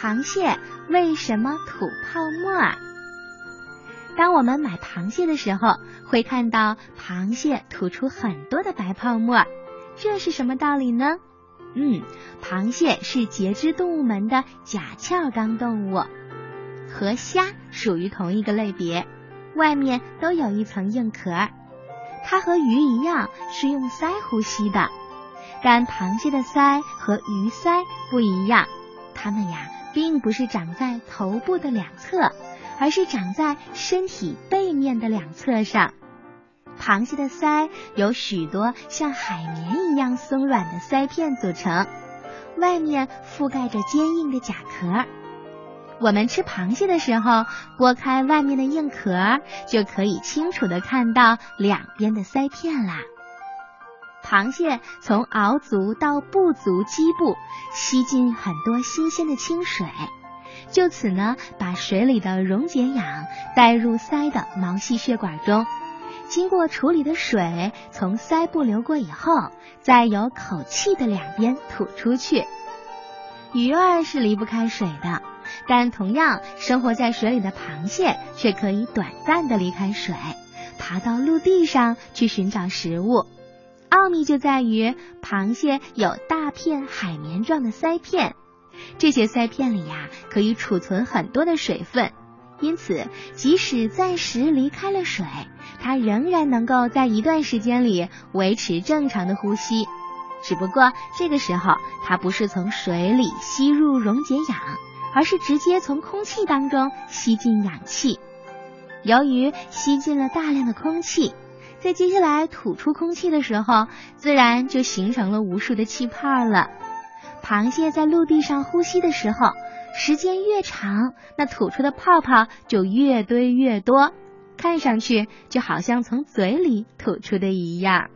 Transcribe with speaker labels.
Speaker 1: 螃蟹为什么吐泡沫？当我们买螃蟹的时候，会看到螃蟹吐出很多的白泡沫，这是什么道理呢？嗯，螃蟹是节肢动物门的甲壳纲动物，和虾属于同一个类别，外面都有一层硬壳。它和鱼一样是用鳃呼吸的，但螃蟹的鳃和鱼鳃不一样，它们呀并不是长在头部的两侧，而是长在身体背面的两侧上。螃蟹的鳃由许多像海绵一样松软的鳃片组成，外面覆盖着坚硬的甲壳。我们吃螃蟹的时候，剥开外面的硬壳，就可以清楚的看到两边的鳃片啦。螃蟹从螯足到步足基部吸进很多新鲜的清水，就此呢，把水里的溶解氧带入鳃的毛细血管中，经过处理的水从鳃部流过以后，再由口气的两边吐出去。鱼儿是离不开水的。但同样生活在水里的螃蟹却可以短暂的离开水，爬到陆地上去寻找食物。奥秘就在于螃蟹有大片海绵状的鳃片，这些鳃片里呀可以储存很多的水分，因此即使暂时离开了水，它仍然能够在一段时间里维持正常的呼吸。只不过这个时候它不是从水里吸入溶解氧。而是直接从空气当中吸进氧气。由于吸进了大量的空气，在接下来吐出空气的时候，自然就形成了无数的气泡了。螃蟹在陆地上呼吸的时候，时间越长，那吐出的泡泡就越堆越多，看上去就好像从嘴里吐出的一样。